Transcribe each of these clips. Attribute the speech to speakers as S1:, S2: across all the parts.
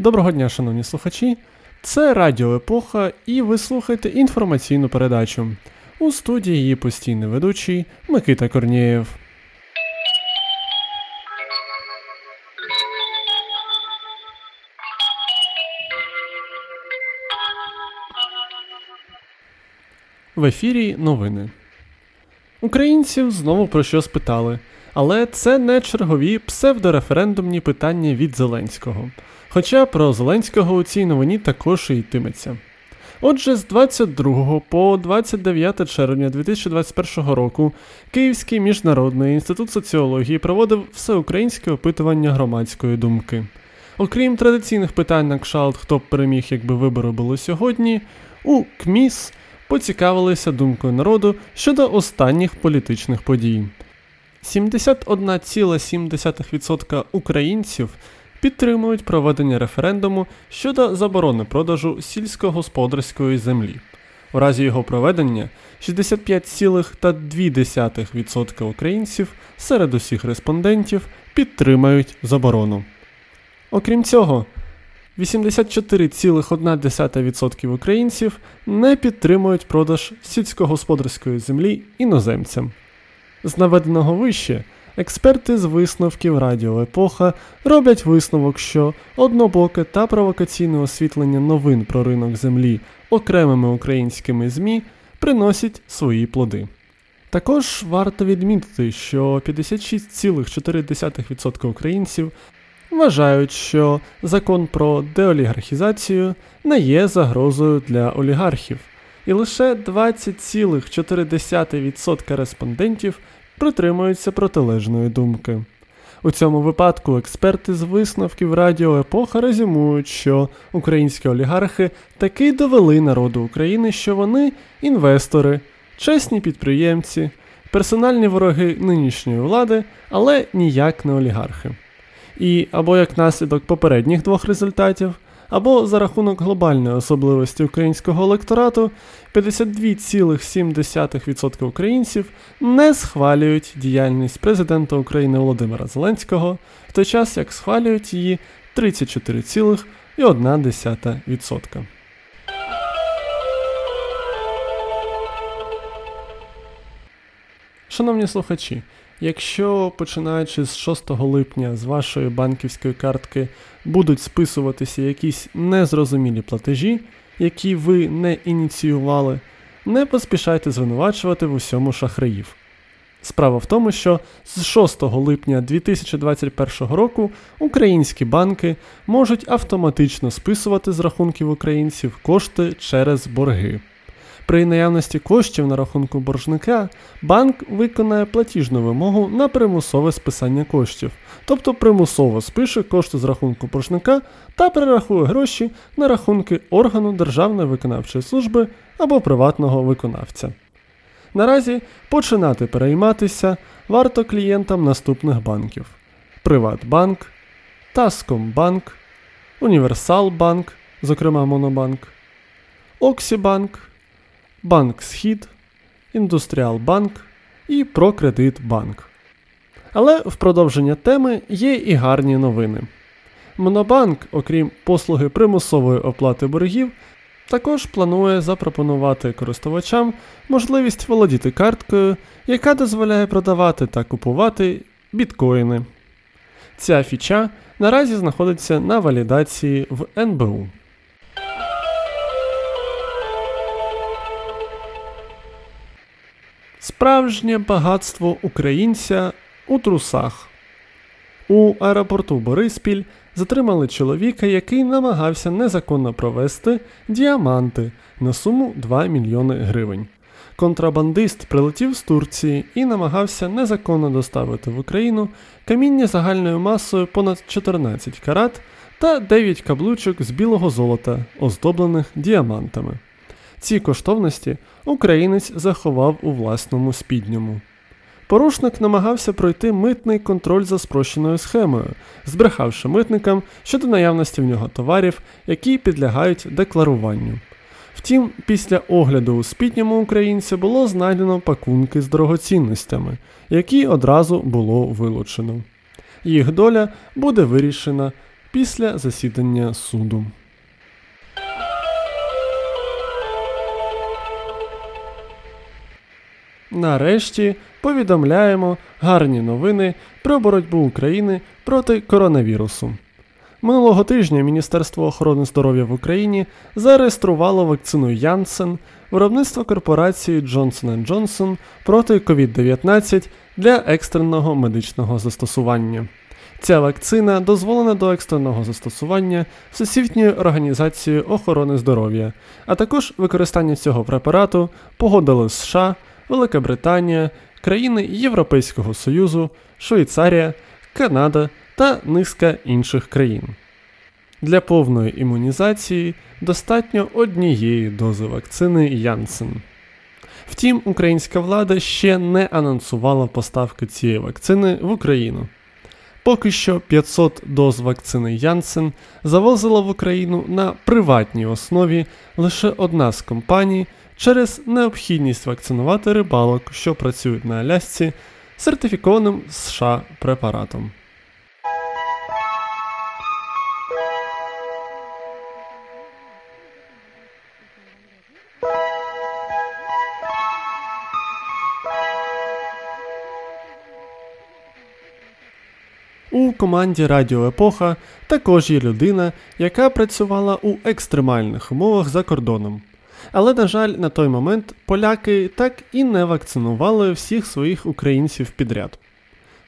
S1: Доброго дня, шановні слухачі. Це Радіо Епоха, і ви слухаєте інформаційну передачу. У студії її постійний ведучий Микита Корнієв. В ефірі новини. Українців знову про що спитали. Але це не чергові псевдореферендумні питання від Зеленського. Хоча про Зеленського у цій новині також і йтиметься. Отже, з 22 по 29 червня 2021 року Київський міжнародний інститут соціології проводив всеукраїнське опитування громадської думки. Окрім традиційних питань на кшалт, хто б переміг, якби вибори було сьогодні, у КМІС поцікавилися думкою народу щодо останніх політичних подій. 71,7% українців підтримують проведення референдуму щодо заборони продажу сільськогосподарської землі. У разі його проведення 65,2% українців серед усіх респондентів підтримають заборону. Окрім цього, 84,1% українців не підтримують продаж сільськогосподарської землі іноземцям. З наведеного вище експерти з висновків Радіо Епоха роблять висновок, що однобоке та провокаційне освітлення новин про ринок землі окремими українськими ЗМІ приносять свої плоди. Також варто відмітити, що 56,4% українців вважають, що закон про деолігархізацію не є загрозою для олігархів, і лише 20,4% респондентів притримуються протилежної думки. У цьому випадку експерти з висновків Радіо Епоха резюмують, що українські олігархи таки довели народу України, що вони інвестори, чесні підприємці, персональні вороги нинішньої влади, але ніяк не олігархи. І або як наслідок попередніх двох результатів або за рахунок глобальної особливості українського електорату 52,7% українців не схвалюють діяльність президента України Володимира Зеленського, в той час як схвалюють її 34,1%. Шановні слухачі, Якщо починаючи з 6 липня з вашої банківської картки будуть списуватися якісь незрозумілі платежі, які ви не ініціювали, не поспішайте звинувачувати в усьому шахраїв. Справа в тому, що з 6 липня 2021 року українські банки можуть автоматично списувати з рахунків українців кошти через борги. При наявності коштів на рахунку боржника банк виконає платіжну вимогу на примусове списання коштів, тобто примусово спише кошти з рахунку боржника та перерахує гроші на рахунки органу Державної виконавчої служби або приватного виконавця. Наразі починати перейматися варто клієнтам наступних банків: Приватбанк, Таскомбанк, Універсалбанк, зокрема Монобанк, Оксібанк. Банк Схід, Індустріалбанк і Прокредитбанк. Але в продовження теми є і гарні новини. Монобанк, окрім послуги примусової оплати боргів, також планує запропонувати користувачам можливість володіти карткою, яка дозволяє продавати та купувати біткоїни. Ця фіча наразі знаходиться на валідації в НБУ. Справжнє багатство українця у трусах. У аеропорту Бориспіль затримали чоловіка, який намагався незаконно провести діаманти на суму 2 мільйони гривень. Контрабандист прилетів з Турції і намагався незаконно доставити в Україну каміння загальною масою понад 14 карат та 9 каблучок з білого золота, оздоблених діамантами. Ці коштовності українець заховав у власному спідньому. порушник намагався пройти митний контроль за спрощеною схемою, збрехавши митникам щодо наявності в нього товарів, які підлягають декларуванню. Втім, після огляду у спітньому українця було знайдено пакунки з дорогоцінностями, які одразу було вилучено. Їх доля буде вирішена після засідання суду. Нарешті повідомляємо гарні новини про боротьбу України проти коронавірусу. Минулого тижня Міністерство охорони здоров'я в Україні зареєструвало вакцину Янсен виробництво корпорації Johnson Johnson проти COVID-19 для екстреного медичного застосування. Ця вакцина дозволена до екстреного застосування Всесвітньою організацією охорони здоров'я, а також використання цього препарату погодили США, Велика Британія, країни Європейського Союзу, Швейцарія, Канада та низка інших країн. Для повної імунізації достатньо однієї дози вакцини Янсен. Втім, українська влада ще не анонсувала поставки цієї вакцини в Україну. Поки що 500 доз вакцини Янсен завозила в Україну на приватній основі лише одна з компаній через необхідність вакцинувати рибалок, що працюють на Алясці, сертифікованим США препаратом. У команді Радіо Епоха також є людина, яка працювала у екстремальних умовах за кордоном. Але, на жаль, на той момент поляки так і не вакцинували всіх своїх українців підряд.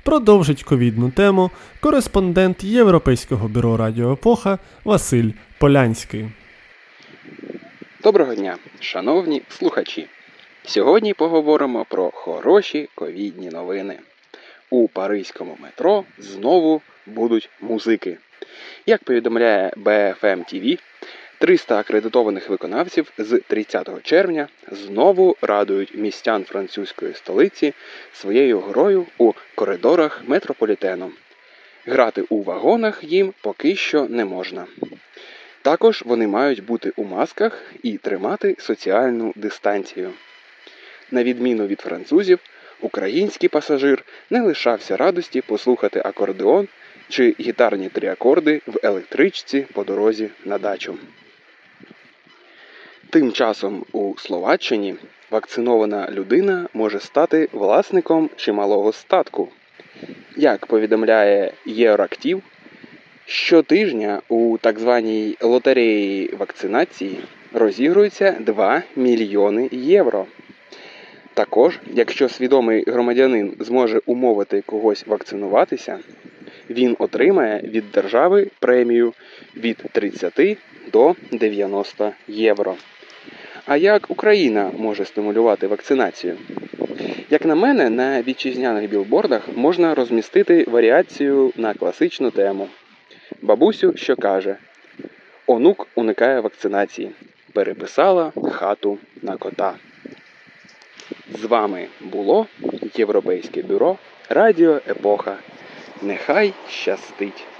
S1: Продовжить ковідну тему кореспондент Європейського бюро Радіо Епоха Василь Полянський.
S2: Доброго дня, шановні слухачі. Сьогодні поговоримо про хороші ковідні новини. У Паризькому метро знову будуть музики. Як повідомляє BFM TV, 300 акредитованих виконавців з 30 червня знову радують містян французької столиці своєю грою у коридорах метрополітену. Грати у вагонах їм поки що не можна. Також вони мають бути у масках і тримати соціальну дистанцію. На відміну від французів, український пасажир не лишався радості послухати акордеон чи гітарні триакорди в електричці по дорозі на дачу. Тим часом у Словаччині вакцинована людина може стати власником чималого статку. Як повідомляє Євроактив, щотижня у так званій лотереї вакцинації розігрується 2 мільйони євро. Також, якщо свідомий громадянин зможе умовити когось вакцинуватися, він отримає від держави премію від 30 до 90 євро. А як Україна може стимулювати вакцинацію? Як на мене, на вітчизняних білбордах можна розмістити варіацію на класичну тему. Бабусю, що каже: онук уникає вакцинації, переписала хату на кота. З вами було Європейське бюро Радіо Епоха. Нехай щастить!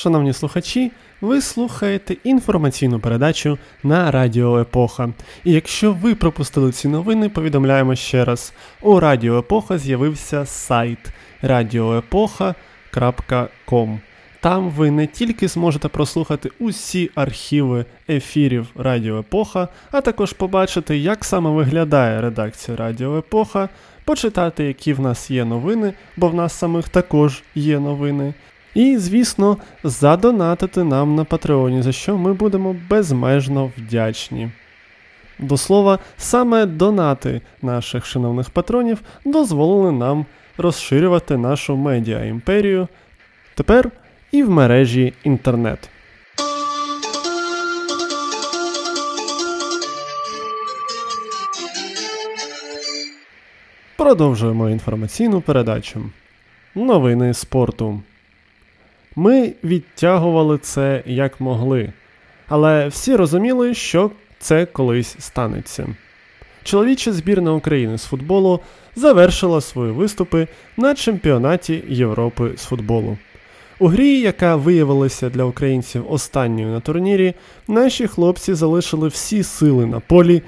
S1: Шановні слухачі, ви слухаєте інформаційну передачу на Радіо Епоха. І якщо ви пропустили ці новини, повідомляємо ще раз: у Радіо Епоха з'явився сайт radioepocha.com. Там ви не тільки зможете прослухати усі архіви ефірів Радіо Епоха, а також побачити, як саме виглядає редакція Радіо Епоха, почитати, які в нас є новини, бо в нас самих також є новини. І, звісно, задонатити нам на Патреоні, за що ми будемо безмежно вдячні. До слова, саме донати наших шановних патронів дозволили нам розширювати нашу медіа імперію тепер і в мережі інтернет. Продовжуємо інформаційну передачу. Новини спорту. Ми відтягували це як могли. Але всі розуміли, що це колись станеться. Чоловіча збірна України з футболу завершила свої виступи на чемпіонаті Європи з футболу. У грі, яка виявилася для українців останньою на турнірі, наші хлопці залишили всі сили на полі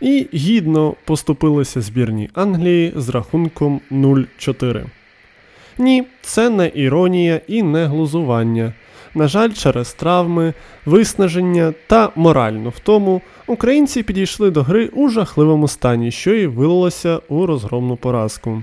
S1: і гідно поступилися збірній Англії з рахунком 0-4. Ні, це не іронія і не глузування. На жаль, через травми, виснаження та моральну втому українці підійшли до гри у жахливому стані, що і вилилося у розгромну поразку.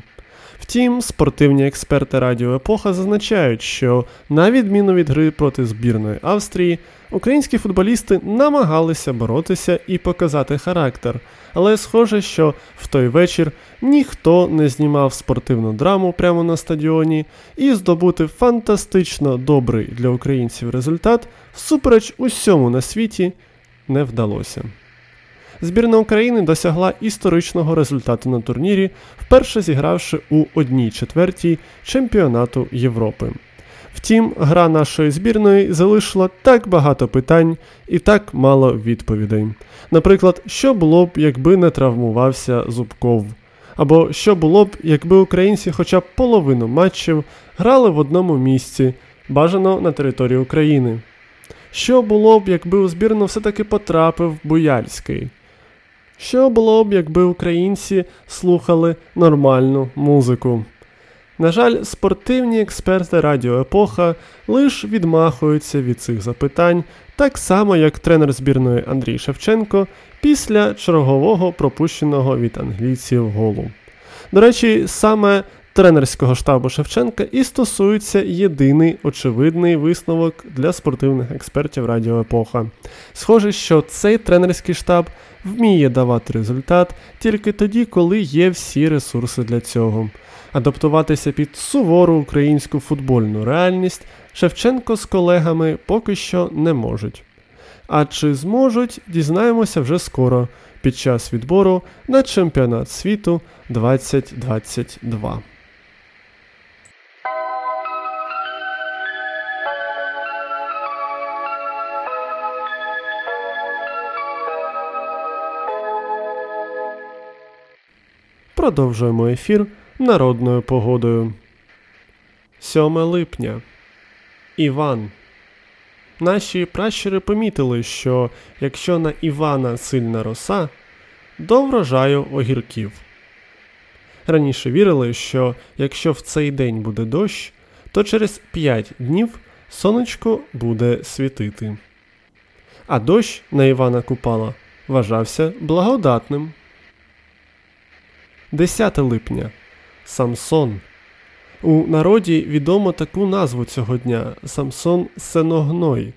S1: Втім, спортивні експерти Радіо Епоха зазначають, що на відміну від гри проти збірної Австрії, українські футболісти намагалися боротися і показати характер, але схоже, що в той вечір ніхто не знімав спортивну драму прямо на стадіоні, і здобути фантастично добрий для українців результат всупереч усьому на світі не вдалося. Збірна України досягла історичного результату на турнірі, вперше зігравши у одній четвертій чемпіонату Європи. Втім, гра нашої збірної залишила так багато питань і так мало відповідей. Наприклад, що було б, якби не травмувався Зубков, або що було б, якби українці хоча б половину матчів грали в одному місці, бажано на території України. Що було б, якби у збірну все-таки потрапив Буяльський? Що було б, якби українці слухали нормальну музику? На жаль, спортивні експерти Радіо Епоха лише відмахуються від цих запитань, так само як тренер збірної Андрій Шевченко після чергового пропущеного від англійців голу. До речі, саме тренерського штабу Шевченка і стосується єдиний очевидний висновок для спортивних експертів Радіо Епоха. Схоже, що цей тренерський штаб вміє давати результат тільки тоді, коли є всі ресурси для цього. Адаптуватися під сувору українську футбольну реальність Шевченко з колегами поки що не можуть. А чи зможуть, дізнаємося вже скоро під час відбору на чемпіонат світу 2022. Продовжуємо ефір народною погодою. 7 липня. Іван. Наші пращури помітили, що якщо на Івана сильна роса, до врожаю огірків. Раніше вірили, що якщо в цей день буде дощ, то через 5 днів сонечко буде світити. А дощ на Івана Купала вважався благодатним. 10 липня Самсон. У народі відомо таку назву цього дня Самсон Сеногной,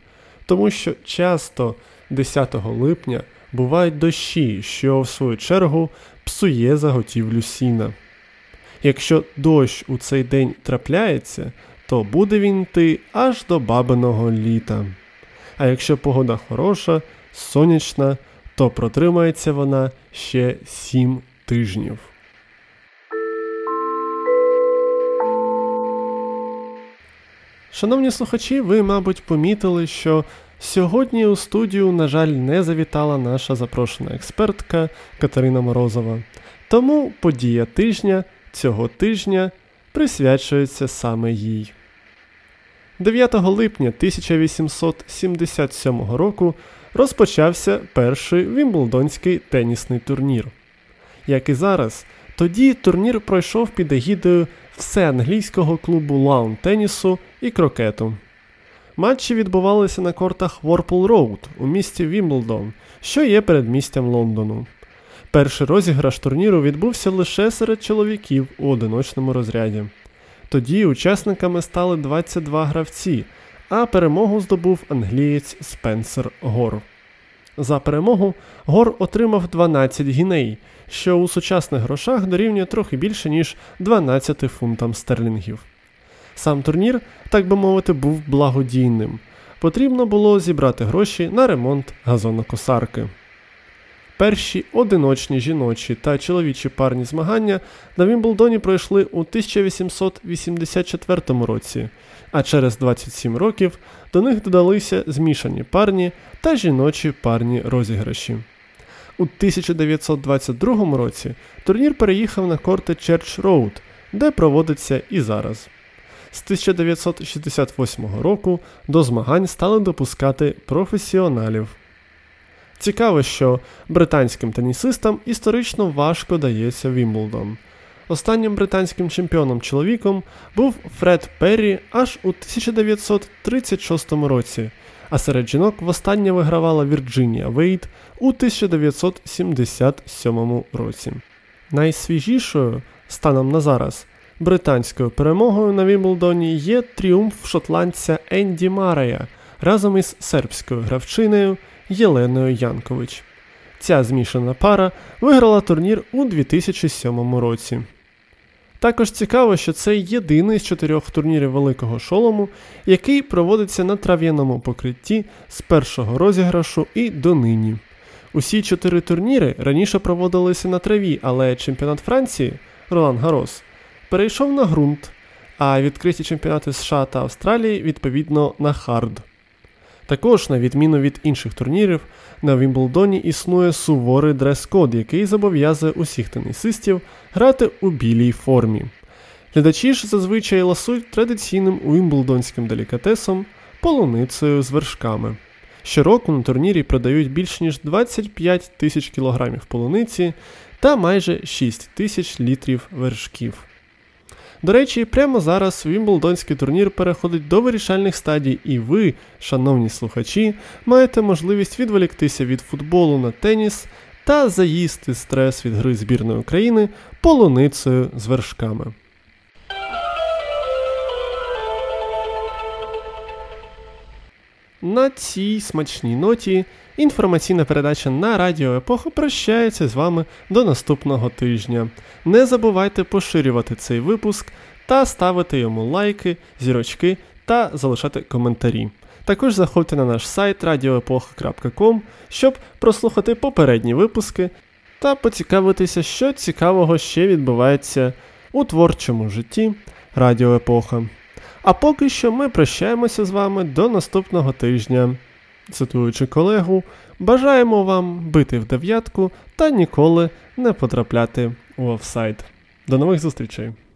S1: тому що часто 10 липня бувають дощі, що в свою чергу псує заготівлю сіна. Якщо дощ у цей день трапляється, то буде він йти аж до бабиного літа. А якщо погода хороша, сонячна, то протримається вона ще 7 тижнів. Шановні слухачі, ви, мабуть, помітили, що сьогодні у студію, на жаль, не завітала наша запрошена експертка Катерина Морозова. Тому подія тижня цього тижня присвячується саме їй. 9 липня 1877 року розпочався перший Вімблдонський тенісний турнір. Як і зараз, тоді турнір пройшов під егідою всеанглійського клубу лаун тенісу і крокету. Матчі відбувалися на кортах Ворпл Роуд у місті Вімблдон, що є передмістям Лондону. Перший розіграш турніру відбувся лише серед чоловіків у одиночному розряді. Тоді учасниками стали 22 гравці, а перемогу здобув англієць Спенсер Гор. За перемогу Гор отримав 12 гіней, що у сучасних грошах дорівнює трохи більше, ніж 12 фунтам стерлінгів. Сам турнір, так би мовити, був благодійним. Потрібно було зібрати гроші на ремонт газонокосарки. Перші одиночні жіночі та чоловічі парні змагання на Вімблдоні пройшли у 1884 році, а через 27 років до них додалися змішані парні та жіночі парні розіграші. У 1922 році турнір переїхав на корти Church Road, де проводиться і зараз. З 1968 року до змагань стали допускати професіоналів. Цікаво, що британським тенісистам історично важко дається Вімблдон. Останнім британським чемпіоном чоловіком був Фред Перрі аж у 1936 році, а серед жінок востаннє вигравала Вірджинія Вейт у 1977 році. Найсвіжішою станом на зараз британською перемогою на Вімблдоні є тріумф шотландця Енді Марея разом із сербською гравчиною Єленою Янкович. Ця змішана пара виграла турнір у 2007 році. Також цікаво, що це єдиний з чотирьох турнірів Великого Шолому, який проводиться на трав'яному покритті з першого розіграшу і донині. Усі чотири турніри раніше проводилися на траві, але чемпіонат Франції Ролан Гарос перейшов на ґрунт, а відкриті чемпіонати США та Австралії відповідно на хард. Також, на відміну від інших турнірів, на Вімблдоні існує суворий дрес-код, який зобов'язує усіх тенісистів грати у білій формі. Глядачі ж зазвичай ласують традиційним уімблдонським делікатесом полуницею з вершками. Щороку на турнірі продають більш ніж 25 тисяч кілограмів полуниці та майже 6 тисяч літрів вершків. До речі, прямо зараз Вімблдонський турнір переходить до вирішальних стадій, і ви, шановні слухачі, маєте можливість відволіктися від футболу на теніс та заїсти стрес від гри збірної України полуницею з вершками. На цій смачній ноті інформаційна передача на Радіо Епоха прощається з вами до наступного тижня. Не забувайте поширювати цей випуск та ставити йому лайки, зірочки та залишати коментарі. Також заходьте на наш сайт radioepocha.com, щоб прослухати попередні випуски та поцікавитися, що цікавого ще відбувається у творчому житті Радіо Епоха. А поки що ми прощаємося з вами до наступного тижня. Цитуючи колегу, бажаємо вам бити в дев'ятку та ніколи не потрапляти у офсайд. До нових зустрічей!